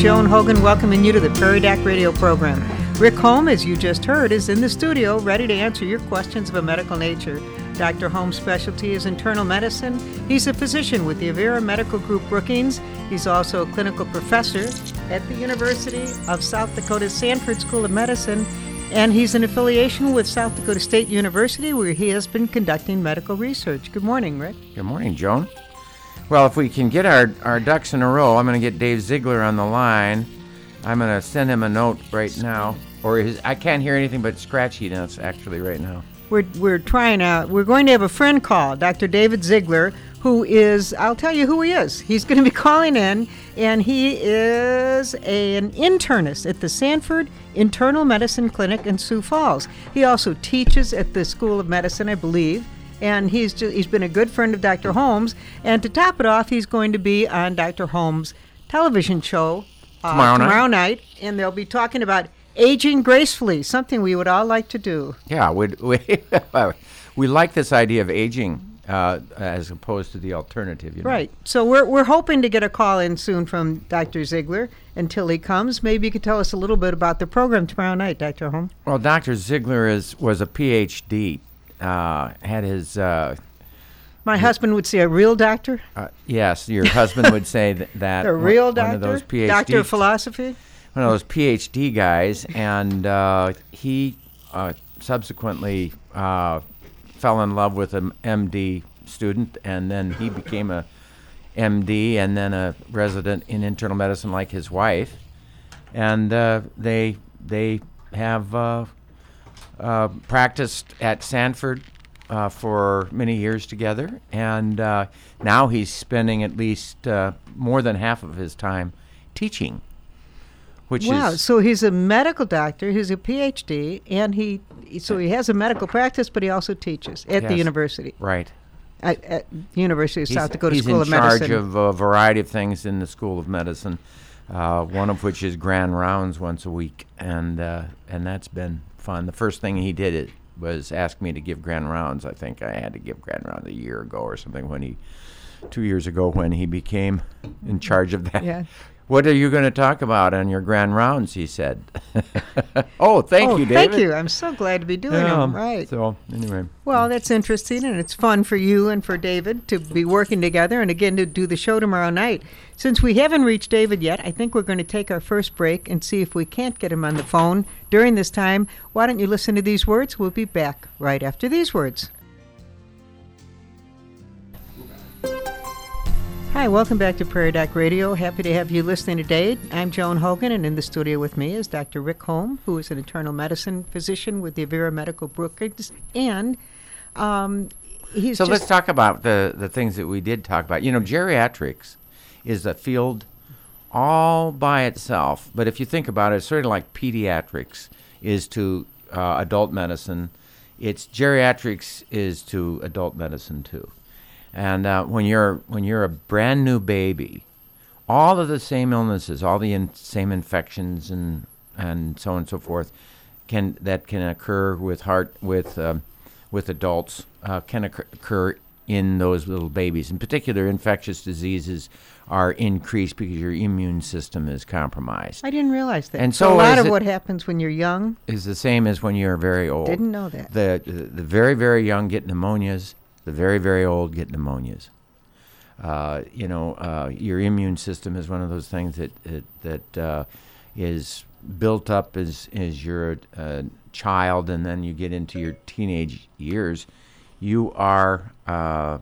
Joan Hogan welcoming you to the Prairie Doc radio program. Rick Holm, as you just heard, is in the studio ready to answer your questions of a medical nature. Dr. Holm's specialty is internal medicine. He's a physician with the Avera Medical Group Brookings. He's also a clinical professor at the University of South Dakota Sanford School of Medicine, and he's in affiliation with South Dakota State University, where he has been conducting medical research. Good morning, Rick. Good morning, Joan. Well, if we can get our, our ducks in a row, I'm going to get Dave Ziegler on the line. I'm going to send him a note right now. Or his, I can't hear anything but scratchy notes actually right now. We're, we're trying out, we're going to have a friend call, Dr. David Ziegler, who is, I'll tell you who he is. He's going to be calling in, and he is a, an internist at the Sanford Internal Medicine Clinic in Sioux Falls. He also teaches at the School of Medicine, I believe, and he's just, he's been a good friend of Dr. Holm's. And to top it off, he's going to be on Dr. Holm's television show uh, tomorrow, tomorrow night. night, and they'll be talking about aging gracefully, something we would all like to do. Yeah, we we we like this idea of aging uh, as opposed to the alternative. You know? Right. So we're we're hoping to get a call in soon from Dr. Ziegler. Until he comes, maybe you could tell us a little bit about the program tomorrow night, Dr. Holm. Well, Dr. Ziegler is was a PhD. Uh, had his. Uh, my husband would see a real doctor. Uh, yes, your husband would say that. that a real one, doctor. One of those PhD, doctor of philosophy one of those PhD guys, and uh, he uh, subsequently uh, fell in love with an MD student, and then he became a MD, and then a resident in internal medicine like his wife, and uh, they they have uh, uh, practiced at Sanford. for many years together, and now he's spending at least more than half of his time teaching which wow. Is, so he's a medical doctor. He's a PhD, and he so he has a medical practice, but he also teaches at yes, the university. Right. At, at University of he's, South Dakota School of Medicine. He's in charge of a variety of things in the School of Medicine. Uh, one of which is grand rounds once a week, and uh, and that's been fun. The first thing he did it was ask me to give grand rounds. I think I had to give grand rounds a year ago or something when he, two years ago when he became in charge of that. Yeah. What are you going to talk about on your grand rounds? He said. oh, thank oh, you, David. Thank you. I'm so glad to be doing yeah, them. Right. So anyway. Well, that's interesting, and it's fun for you and for David to be working together, and again to do the show tomorrow night. Since we haven't reached David yet, I think we're going to take our first break and see if we can't get him on the phone during this time. Why don't you listen to these words? We'll be back right after these words. Hi, welcome back to Prairie Doc Radio. Happy to have you listening today. I'm Joan Hogan, and in the studio with me is Dr. Rick Holm, who is an internal medicine physician with the Avera Medical Brookings, and um, he's. So let's talk about the the things that we did talk about. You know, geriatrics is a field all by itself, but if you think about it, it's sort of like pediatrics is to uh, adult medicine. It's geriatrics is to adult medicine too. And uh, when you're when you're a brand new baby, all of the same illnesses, all the in, same infections and and so on and so forth, can that can occur with heart with um, with adults uh, can occur, occur in those little babies. In particular, infectious diseases are increased because your immune system is compromised. I didn't realize that. And so, so a lot of what happens when you're young. Is the same as when you're very old. Didn't know that. The, the the very very young get pneumonias. The very very old get pneumonias. Uh, you know, uh, your immune system is one of those things that that, that uh, is built up as as you're a, a child, and then you get into your teenage years. You are uh,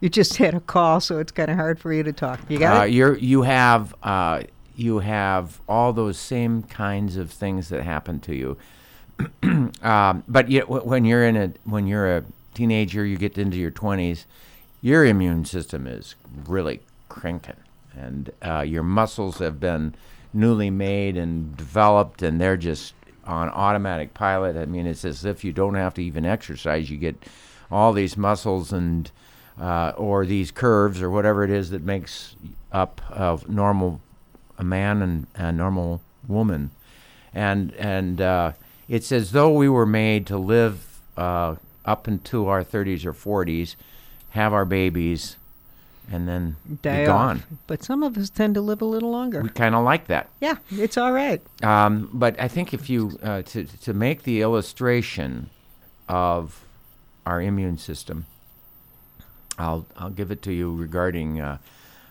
You just had a call, so it's kind of hard for you to talk. You got uh, it? you're you have uh, you have all those same kinds of things that happen to you. um, but w- when you're in a when you're a teenager, you get into your 20s, your immune system is really cranking, and uh, your muscles have been newly made and developed, and they're just on automatic pilot. I mean, it's as if you don't have to even exercise. You get all these muscles and uh, or these curves or whatever it is that makes up of normal a man and a normal woman, and and uh, it's as though we were made to live uh, up into our 30s or 40s, have our babies, and then Die be off. gone. But some of us tend to live a little longer. We kind of like that. yeah, it's all right. Um, but I think if you uh, to to make the illustration of our immune system, I'll I'll give it to you regarding uh,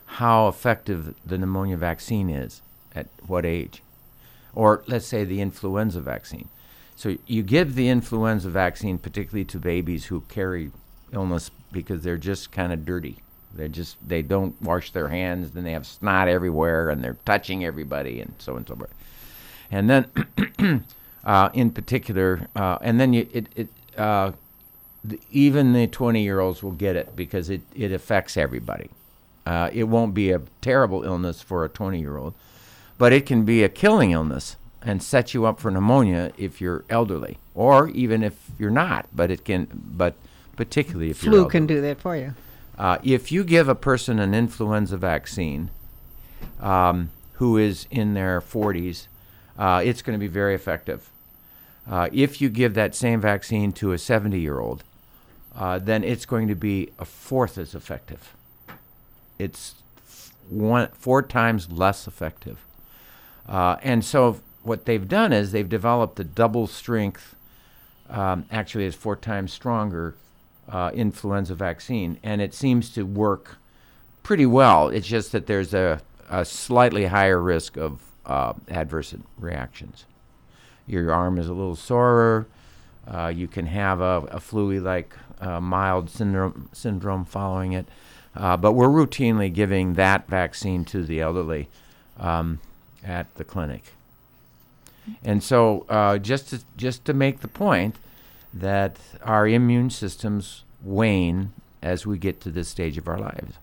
how effective the pneumonia vaccine is at what age, or let's say the influenza vaccine. So you give the influenza vaccine particularly to babies who carry illness because they're just kind of dirty. They just they don't wash their hands, then they have snot everywhere, and they're touching everybody, and so on and so forth. And then, uh, in particular, uh, and then you it it uh, the, even the 20 year olds will get it because it it affects everybody. Uh, it won't be a terrible illness for a 20 year old, but it can be a killing illness and set you up for pneumonia if you're elderly, or even if you're not. But it can, but particularly if you're Flu elderly. can do that for you. Uh, if you give a person an influenza vaccine um, who is in their 40s, uh, it's going to be very effective. Uh, if you give that same vaccine to a 70 year old, uh, then it's going to be a fourth as effective. It's one, four times less effective. Uh, and so what they've done is they've developed a double strength, um, actually, it's four times stronger uh, influenza vaccine, and it seems to work pretty well. It's just that there's a, a slightly higher risk of uh, adverse reactions. Your arm is a little sorer. Uh, you can have a, a flu-like uh, mild syndrome syndrome following it, uh, but we're routinely giving that vaccine to the elderly um, at the clinic. And so, uh, just to, just to make the point that our immune systems wane as we get to this stage of our lives.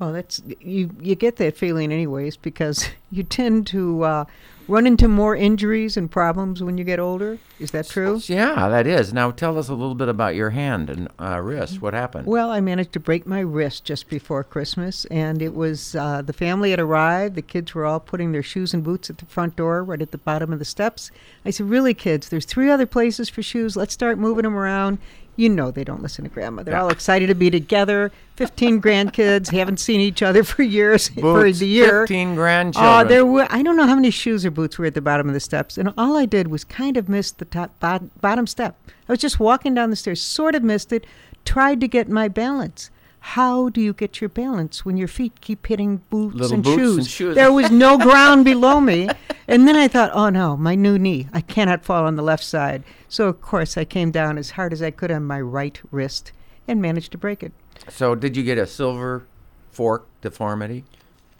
Well, that's you. You get that feeling, anyways, because you tend to uh, run into more injuries and problems when you get older. Is that true? Yeah, that is. Now, tell us a little bit about your hand and uh, wrist. What happened? Well, I managed to break my wrist just before Christmas, and it was uh, the family had arrived. The kids were all putting their shoes and boots at the front door, right at the bottom of the steps. I said, "Really, kids? There's three other places for shoes. Let's start moving them around." You know they don't listen to grandma. They're Yeah. all excited to be together. Fifteen grandkids haven't seen each other for years for Boots, the year. 15 Oh, grandchildren. there were. I don't know how many shoes or boots were at the bottom of the steps, and all I did was kind of miss the top bot, bottom step. I was just walking down the stairs, sort of missed it, tried to get my balance. How do you get your balance when your feet keep hitting boots, Little and, boots shoes? and shoes. There was no ground below me, and then I thought, oh no, my new knee. I cannot fall on the left side. So of course I came down as hard as I could on my right wrist and managed to break it. so, did you get a silver fork deformity?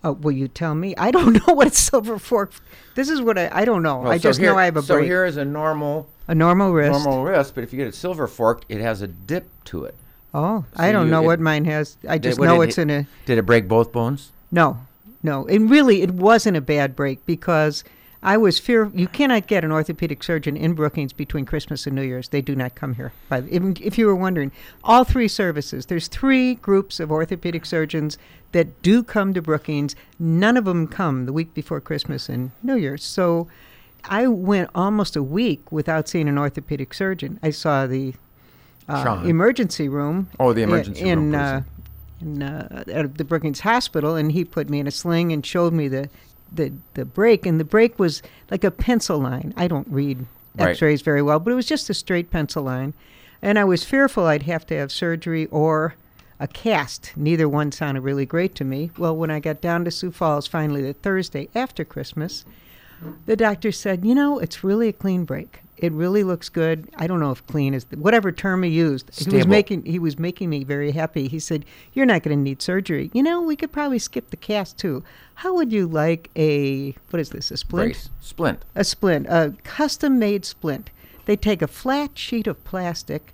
Uh, oh, will you tell me? I don't know what a silver fork. This is what I. I don't know. Well, I so just here- know I have a So break. here is a normal a normal wrist. normal wrist, but if you get a silver fork, it has a dip to it. Oh, So I don't you- know it- what mine has. I just what know it's it- in a. Did it break both bones? No, no. And really, it wasn't a bad break because I was fear. You cannot get an orthopedic surgeon in Brookings between Christmas and New Year's. They do not come here. By the- if, if you were wondering, all three services. There's three groups of orthopedic surgeons that do come to Brookings. None of them come the week before Christmas and New Year's. So. I went almost a week without seeing an orthopedic surgeon. I saw the uh, emergency room. Oh, the emergency in, room uh, in uh, at the Brookings Hospital, and he put me in a sling and showed me the the the break, and the break was like a pencil line. I don't read Right. X-rays very well, but it was just a straight pencil line, and I was fearful I'd have to have surgery or a cast. Neither one sounded really great to me. Well, when I got down to Sioux Falls, finally the Thursday after Christmas, the doctor said, "You know, it's really a clean break. It really looks good. I don't know if clean is the, whatever term he used. He was making he was making me very happy. He said, "You're not going to need surgery. You know, we could probably skip the cast too. How would you like a what is this? A splint? Brace. Splint. A splint, a custom-made splint. They take a flat sheet of plastic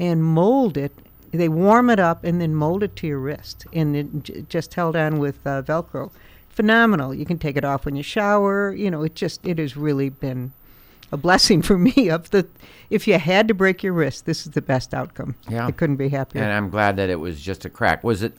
and mold it. They warm it up and then mold it to your wrist, and it j- just held on with uh, Velcro. Phenomenal. You can take it off when you shower. You know, it just it has really been a blessing for me. Of the, if you had to break your wrist, this is the best outcome. Yeah. I couldn't be happier. And I'm glad that it was just a crack. Was it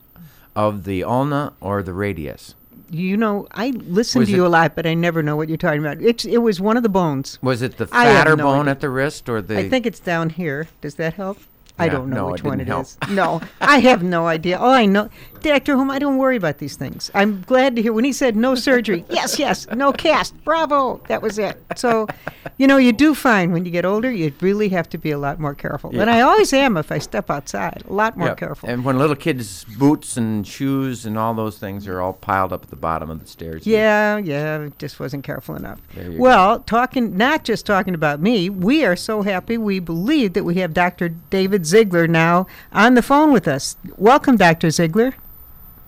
of the ulna or the radius? you know, I listen Was to you a lot, but I never know what you're talking about. It's it was one of the bones. Was it the fatter no bone idea. at the wrist or the? I think it's down here. Does that help? I Yeah, don't know no, which it one it help. is. No, I have no idea. All I know, Dr. Holm, I don't worry about these things. I'm glad to hear when he said no surgery. yes, yes, no cast. Bravo. That was it. So, you know, you do find when you get older, you really have to be a lot more careful. And I always am if I step outside, a lot more Yep. careful. And when little kids' boots and shoes and all those things are all piled up at the bottom of the stairs. Yeah, yeah, just wasn't careful enough. Well, talking not just talking about me, we are so happy we believe that we have Dr. David Ziegler now on the phone with us. Welcome, Dr. Ziegler.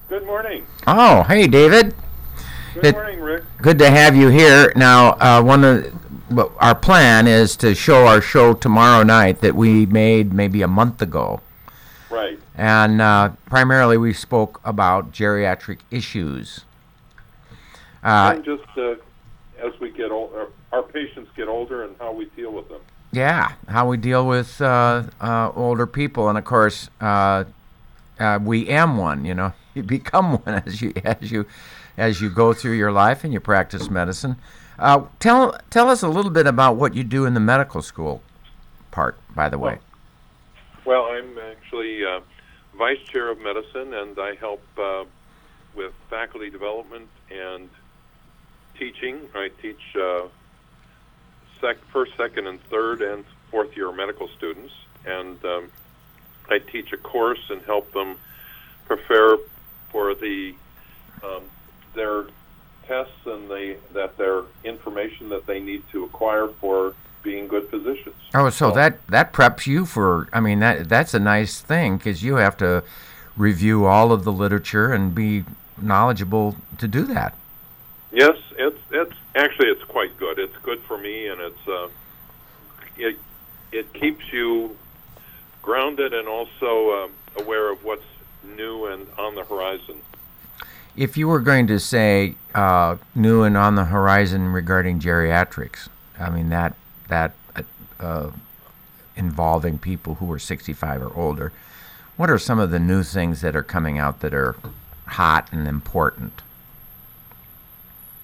Good morning. Oh, hey, David. Good It- morning, Rick. Good to have you here. Now, uh, one of our plan is to show our show tomorrow night that we made maybe a month ago, Right. and uh, primarily we spoke about geriatric issues. Uh, and just uh, as we get older, our patients get older and how we deal with them. Yeah, how we deal with uh, uh, older people, and of course, uh, uh, we am one. You know, you become one as you as you as you go through your life and you practice medicine. Uh, tell tell us a little bit about what you do in the medical school part. By the way, Well, I'm actually uh, vice chair of medicine, and I help uh, with faculty development and teaching. I teach uh, sec- first, second, and third, and fourth year medical students, and um, I teach a course and help them prepare for the um, their tests and the that their information that they need to acquire for being good physicians. oh, so that that preps you for. I mean, that that's a nice thing because you have to review all of the literature and be knowledgeable to do that. Yes, it's it's actually it's quite good. It's good for me, and it's uh, it it keeps you grounded and also um, aware of what's new and on the horizon. If you were going to say uh, new and on the horizon regarding geriatrics, I mean that that uh, uh, involving people who are 65 or older, what are some of the new things that are coming out that are hot and important?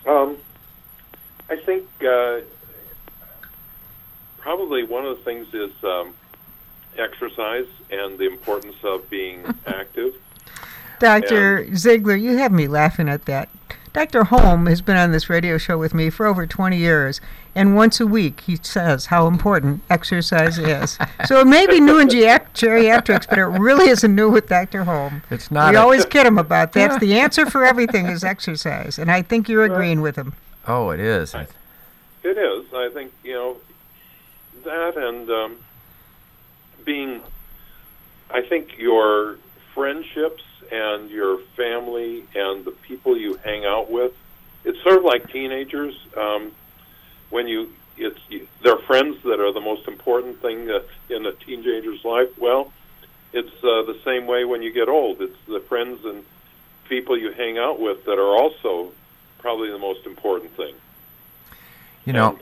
Um, I think uh, probably one of the things is um, exercise and the importance of being active. Dr. Ziegler, you have me laughing at that. Dr. Holm has been on this radio show with me for over 20 years, and once a week he says how important exercise is. so it may be new in geriatrics, but it really isn't new with Dr. Holm. It's not. we always kid him about that. the answer for everything is exercise, and I think you're agreeing with him. oh, it is. It is. I think you know that, and um, being. I think your friendships and your family and the people you hang out with. It's sort of like teenagers. Um, when you, it's you, they're friends that are the most important thing uh, in a teenager's life. Well, it's uh, the same way when you get old. It's the friends and people you hang out with that are also probably the most important thing You know,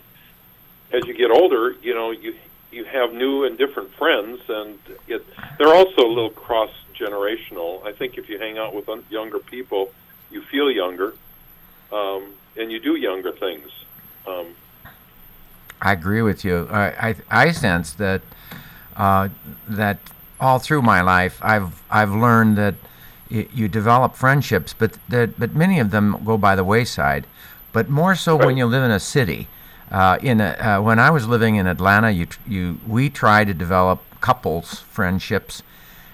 as you get older, you know, you you have new and different friends, and it, they're also a little cross generational. I think if you hang out with un- younger people, you feel younger, um, and you do younger things. Um, I agree with you. I I, I sense that uh, that all through my life, I've I've learned that y- you develop friendships, but that but many of them go by the wayside. But more so when you live in a city. Uh, in a, uh, when I was living in Atlanta, you you we tried to develop couples friendships,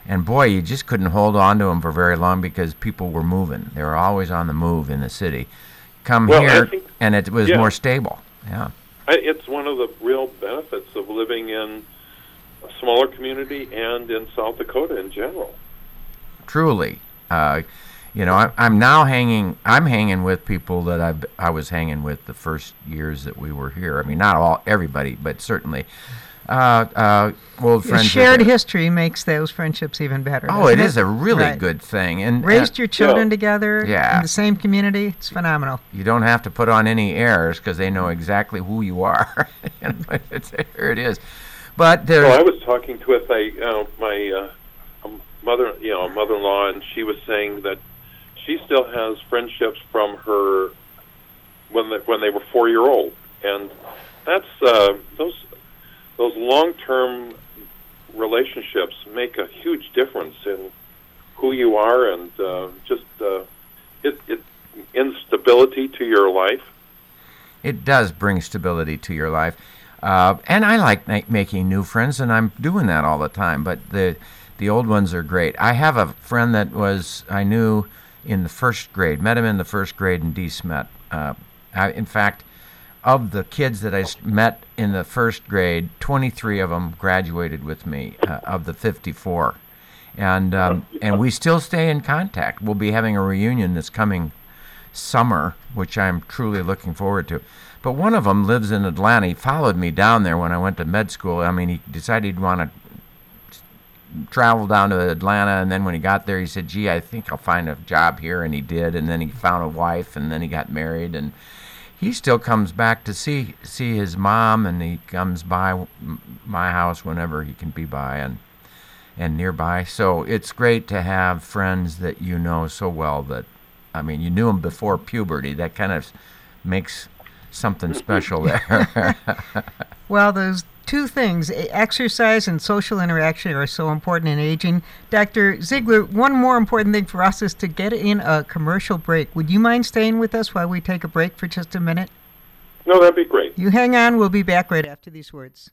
and boy, you just couldn't hold on to them for very long because people were moving. They were always on the move in the city. Come Well, here, think- and it was yeah. more stable. Yeah. I, it's one of the real benefits of living in a smaller community and in South Dakota in general. truly. Uh, you know, I, I'm now hanging. I'm hanging with people that I I was hanging with the first years that we were here. I mean, not all everybody, but certainly uh, uh, old friends. shared history makes those friendships even better. Oh, doesn't it is a really Right. good thing, and Raised and your children Yeah. together Yeah. in the same community. It's phenomenal. you don't have to put on any airs because they know exactly who you are. You know, it's, here it is. But there's Well, I was talking to with a uh, my uh, mother, you know, mother-in-law, and she was saying that she still has friendships from her when they, when they were four-year-old, and that's uh, those those long-term relationships make a huge difference in who you are and uh, just uh, it, it instability to your life. It does bring stability to your life, uh, and I like ma- making new friends, and I'm doing that all the time. But the the old ones are great. I have a friend that was I knew in the first grade, met him in the first grade in De Smet. Uh, I, in fact, of the kids that I met in the first grade, 23 of them graduated with me uh, of the 54. And, um, and we still stay in contact. We'll be having a reunion this coming summer, which I'm truly looking forward to. But one of them lives in Atlanta. He followed me down there when I went to med school. I mean, he decided he'd want to travel down to Atlanta, and then when he got there, he said, "Gee, I think I'll find a job here," and he did. And then he found a wife, and then he got married, and he still comes back to see see his mom, and he comes by my house whenever he can be by, and and nearby. So it's great to have friends that you know so well that, I mean, you knew them before puberty. That kind of makes something special there. Well, those two things, exercise and social interaction, are so important in aging. Dr. Ziegler, one more important thing for us is to get in a commercial break. Would you mind staying with us while we take a break for just a minute? No, that'd be great. You hang on, we'll be back right after these words.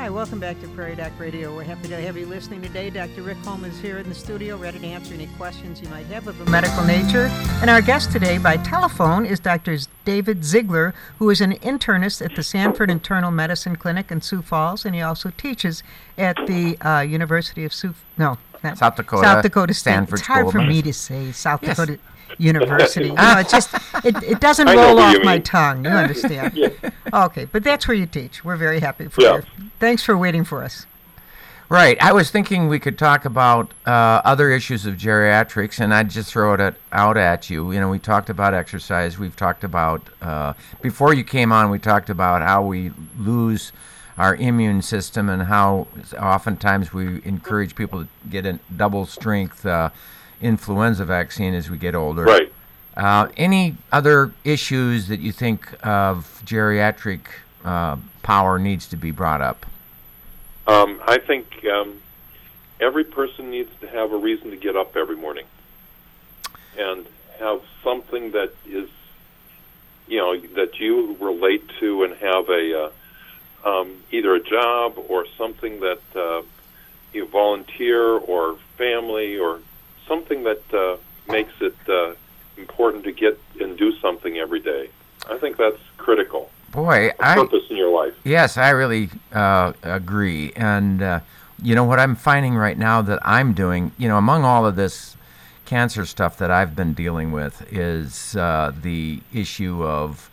Hi, welcome back to Prairie Doc Radio. We're happy to have you listening today. Dr. Rick Holm is here in the studio, ready to answer any questions you might have of a medical nature. And our guest today by telephone is Dr. David Ziegler, who is an internist at the Sanford Internal Medicine Clinic in Sioux Falls, and he also teaches at the uh, University of Sioux. No, not South Dakota, South Dakota State. Sanford it's hard School for me to say South Yes. Dakota University. you know, it just it, it doesn't I roll off my tongue. You understand? Okay, but that's where you teach. We're very happy for Yeah. you. Thanks for waiting for us. Right. I was thinking we could talk about uh, other issues of geriatrics, and I'd just throw it out at you. You know, we talked about exercise. We've talked about uh, before you came on. We talked about how we lose our immune system and how oftentimes we encourage people to get a double strength uh, influenza vaccine as we get older. Right. Uh, any other issues that you think of geriatric uh, power needs to be brought up? Um, I think um, every person needs to have a reason to get up every morning and have something that is, you know, that you relate to and have a uh, um, either a job or something that uh, you volunteer or family or something that uh, makes it uh, important to get and do something every day. I think that's critical. Boy, A I purpose in your life. Yes, I really uh, agree. And, uh, you know, what I'm finding right now that I'm doing, you know, among all of this cancer stuff that I've been dealing with is uh, the issue of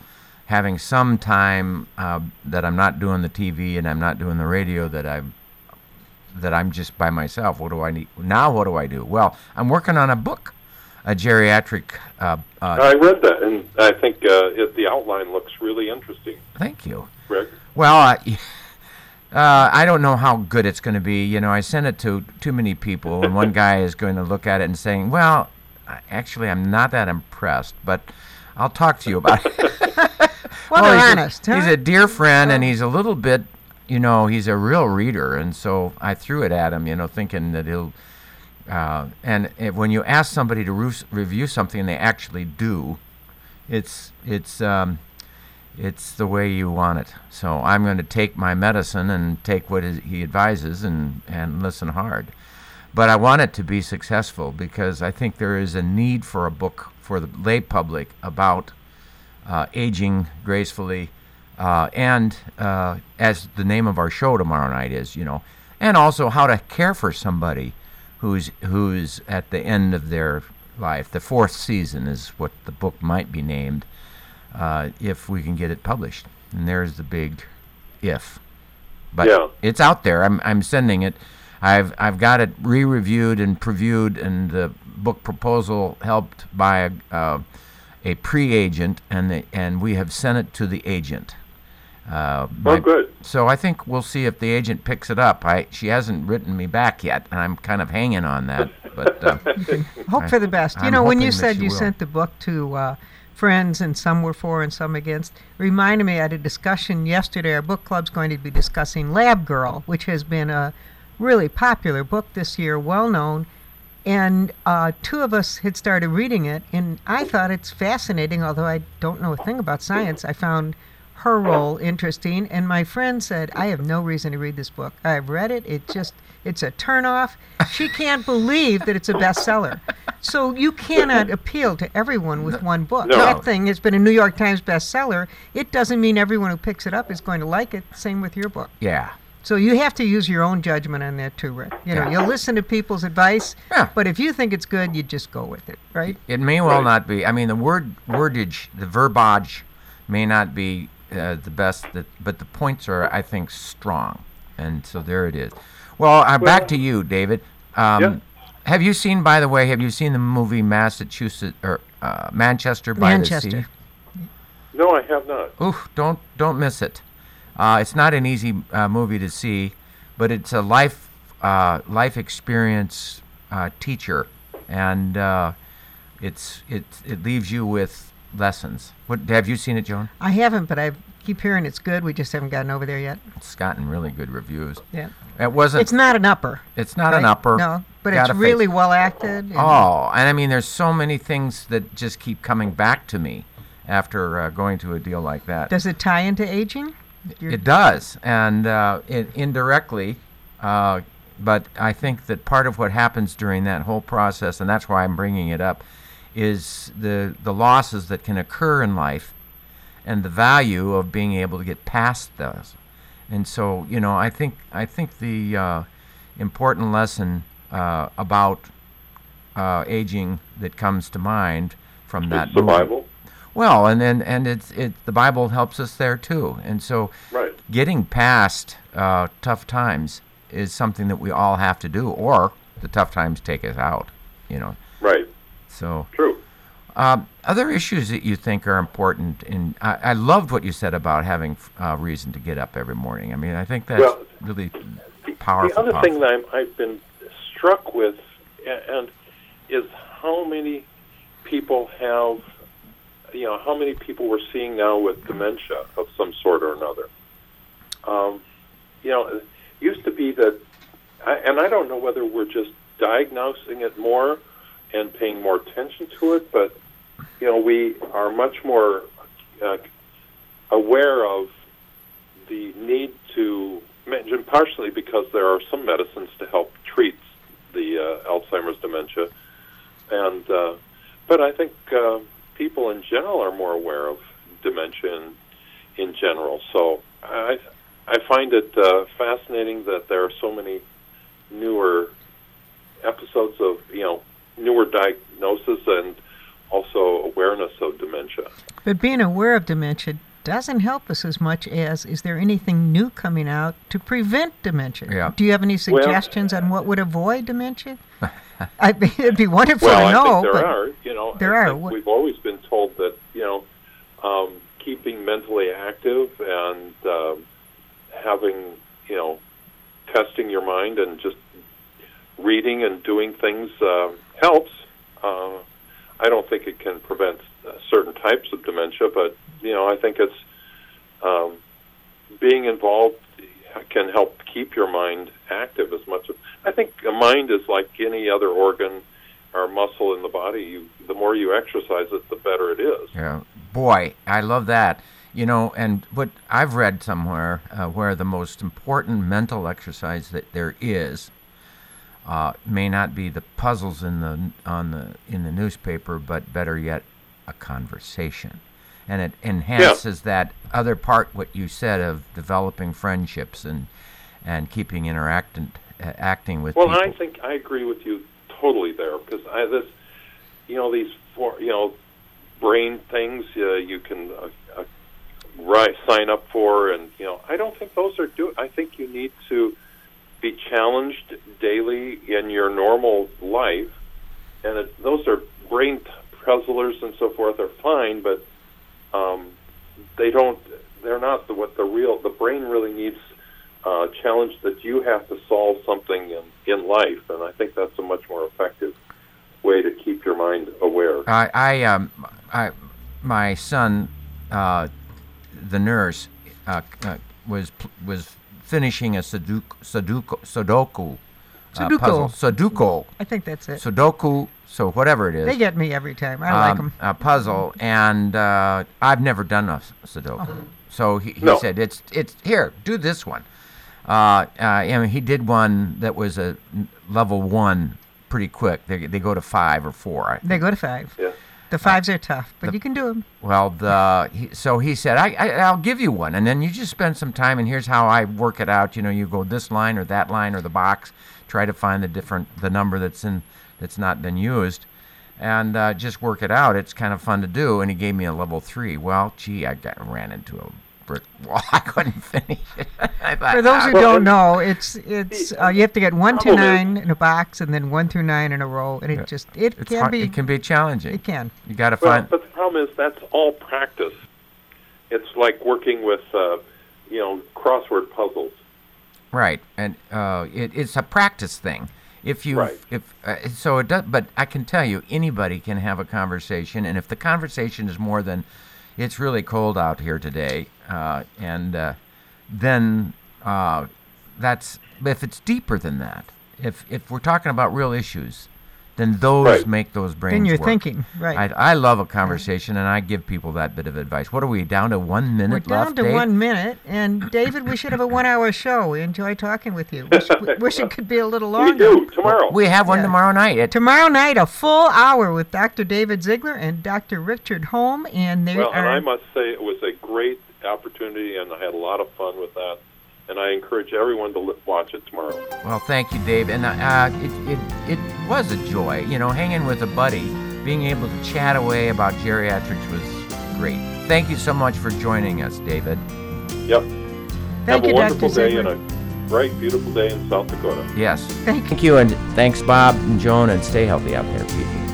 having some time uh, that I'm not doing the TV and I'm not doing the radio that I'm that I'm just by myself. What do I need now? What do I do? Well, I'm working on a book, a geriatric. Uh, uh, I read that, and I think uh, it, the outline looks really interesting, thank you. Rick. Well, uh, uh, I don't know how good it's going to be. You know, I sent it to too many people, and one guy is going to look at it and saying, "Well, actually, I'm not that impressed, but I'll talk to you about it." Well, Well, they're he's honest. A, huh? He's a dear friend, and he's a little bit, you know, he's a real reader, and so I threw it at him, you know, thinking that he'll. Uh, and if, when you ask somebody to re- review something, and they actually do. It's it's um, it's the way you want it. So I'm going to take my medicine and take what he advises and and listen hard. But I want it to be successful because I think there is a need for a book for the lay public about uh, aging gracefully, uh, and uh, as the name of our show tomorrow night is, you know, and also how to care for somebody who's who's at the end of their life. The fourth season is what the book might be named, uh, if we can get it published. And there's the big if. But Yeah. it's out there. I'm I'm sending it. I've I've got it re-reviewed and previewed, and the book proposal helped by a, uh, a pre-agent, and the, and we have sent it to the agent. Uh, Oh, good. So I think we'll see if the agent picks it up. I she hasn't written me back yet, and I'm kind of hanging on that. But uh, Hope I- for the best. You I'm know, when you said you will. sent the book to uh, friends and some were for and some against, reminded me I had a discussion yesterday. Our book club's going to be discussing Lab Girl, which has been a, really popular book this year, well known. And uh, two of us had started reading it, and I thought it's fascinating, although I don't know a thing about science. I found her role interesting, and my friend said, I have no reason to read this book. I've read it, it just, it's a turnoff. She can't believe that it's a bestseller. So you cannot appeal to everyone with one book. No. That thing has been a New York Times bestseller. It doesn't mean everyone who picks it up is going to like it. Same with your book. Yeah. So you have to use your own judgment on that too, Rick. You know, Yeah. you'll listen to people's advice, Yeah. but if you think it's good, you just go with it, right? It may well Right. not be. I mean, the word wordage, the verbiage, may not be uh, the best, that, but the points are, I think, strong, and so there it is. Well, uh, back to you, David. Um, Yeah. Have you seen, by the way, have you seen the movie Massachusetts or uh, Manchester by the Sea? No, I have not. Oof, don't don't miss it. Uh, it's not an easy uh, movie to see, but it's a life uh, life experience uh, teacher, and uh, it's it it leaves you with lessons. What have you seen it, Joan? I haven't, but I keep hearing it's good. We just haven't gotten over there yet. It's gotten really good reviews. Yeah. It wasn't. It's not an upper. It's not an upper. No, but Gotta it's face- really well acted. and- Oh, and I mean, there's so many things that just keep coming back to me after uh, going to a deal like that. Does it tie into aging? You're- It does, and uh, it, indirectly, uh, but I think that part of what happens during that whole process, and that's why I'm bringing it up, is the the losses that can occur in life, and the value of being able to get past those. And so, you know, I think I think the uh, important lesson uh, about uh, aging that comes to mind from that It's the movie- Bible. well, and then and it's it the Bible helps us there too, and so Right. getting past uh, tough times is something that we all have to do, or the tough times take us out. You know, Right. So True. um, other issues that you think are important, and I, I loved what you said about having uh, reason to get up every morning. I mean, I think that's Well, really powerful. The other powerful. thing that I'm, I've been struck with, and is how many people have, you know, how many people we're seeing now with dementia of some sort or another. Um, you know, it used to be that, I, and I don't know whether we're just diagnosing it more and paying more attention to it, but you know, we are much more uh, aware of the need to mention partially because there are some medicines to help treat the uh, Alzheimer's dementia, and uh, but I think uh, people in general are more aware of dementia in, in general. So I I find it uh, fascinating that there are so many newer episodes of you know newer diagnosis and also awareness of dementia. But being aware of dementia doesn't help us as much as is there anything new coming out to prevent dementia? Yeah. Do you have any Well- suggestions on what would avoid dementia? I, it'd be wonderful Well, to I know. think there but are. You know, there I are. think we've always been told that you know, um, keeping mentally active and um, having you know, testing your mind and just reading and doing things uh, helps. Uh, I don't think it can prevent uh, certain types of dementia, but you know, I think it's um, being involved can help keep your mind active as much as I think a mind is like any other organ or muscle in the body. You, the more you exercise it, the better it is. Yeah, boy, I love that. You know, and what I've read somewhere uh, where the most important mental exercise that there is uh, may not be the puzzles in the on the in the newspaper, but better yet, a conversation, and it enhances that other part what you said of developing friendships and and keeping interacting uh, acting with Well, people. I think I agree with you totally there because I this, you know, these four, you know, brain things uh, you can uh, uh, sign up for, and you know, I don't think those are do. I think you need to be challenged daily in your normal life, and it, those are brain puzzlers and so forth are fine, but um, they don't. They're not the, what the real. The brain really needs uh, challenge that you have to solve something in, in life, and I think that's a much more effective way to keep your mind aware. I, I, um, I, my son, uh, the nurse, uh, uh, was was finishing a Sudoku, Sudoku, Sudoku uh, Sudoku. puzzle. Sudoku. I think that's it. Sudoku, so whatever it is. They get me every time. I like 'em. um, a puzzle, and uh, I've never done a Sudoku. Oh. So he, he No. said, "It's it's here. Do this one." Uh, uh, and he did one that was a n- level one pretty quick. They, they go to five or four. I They go to five. Yeah. The fives are tough, but you can do them. Well, the he, so he said, I, I I'll give you one, and then you just spend some time, and here's how I work it out. You know, you go this line or that line or the box, try to find the different the number that's in that's not been used, and uh, just work it out. It's kind of fun to do. And he gave me a level three. Well, gee, I got ran into a brick wall. I couldn't finish it. Thought, For those who "Ah." Well, don't and- know, it's it's uh, you have to get one through nine in a box and then one through nine in a row, and it just it it's can hard, be it can be challenging. it can. You got to Well, find. but the problem is that's all practice. It's like working with, uh, you know, crossword puzzles. Right, and uh, it, it's a practice thing. If you, Right. if uh, so, it does. But I can tell you, anybody can have a conversation, and if the conversation is more than, it's really cold out here today, uh, and uh, then uh, that's if it's deeper than that. If if we're talking about real issues, then those Right. make those brains. Then you're work. thinking, right? I, I love a conversation, and I give people that bit of advice. What are we down to? One minute We're down to Dave? one minute, and David, we should have a one-hour show. We enjoy talking with you. Wish, wish it could be a little longer. We longer. do tomorrow. We have one Yeah. tomorrow night. At Tomorrow night, a full hour with Dr. David Ziegler and Dr. Richard Holm, and they well, are. and I must say it was a great opportunity, and I had a lot of fun with that. And I encourage everyone to watch it tomorrow. Well, thank you, Dave. And uh, it, it, it was a joy, you know, hanging with a buddy, being able to chat away about geriatrics was great. Thank you so much for joining us, David. Yep. Thank have you, a wonderful Dr. day Ziegler. and a bright, beautiful day in South Dakota. Yes. Thank you. Thank you, and thanks, Bob and Joan, and stay healthy out there, people.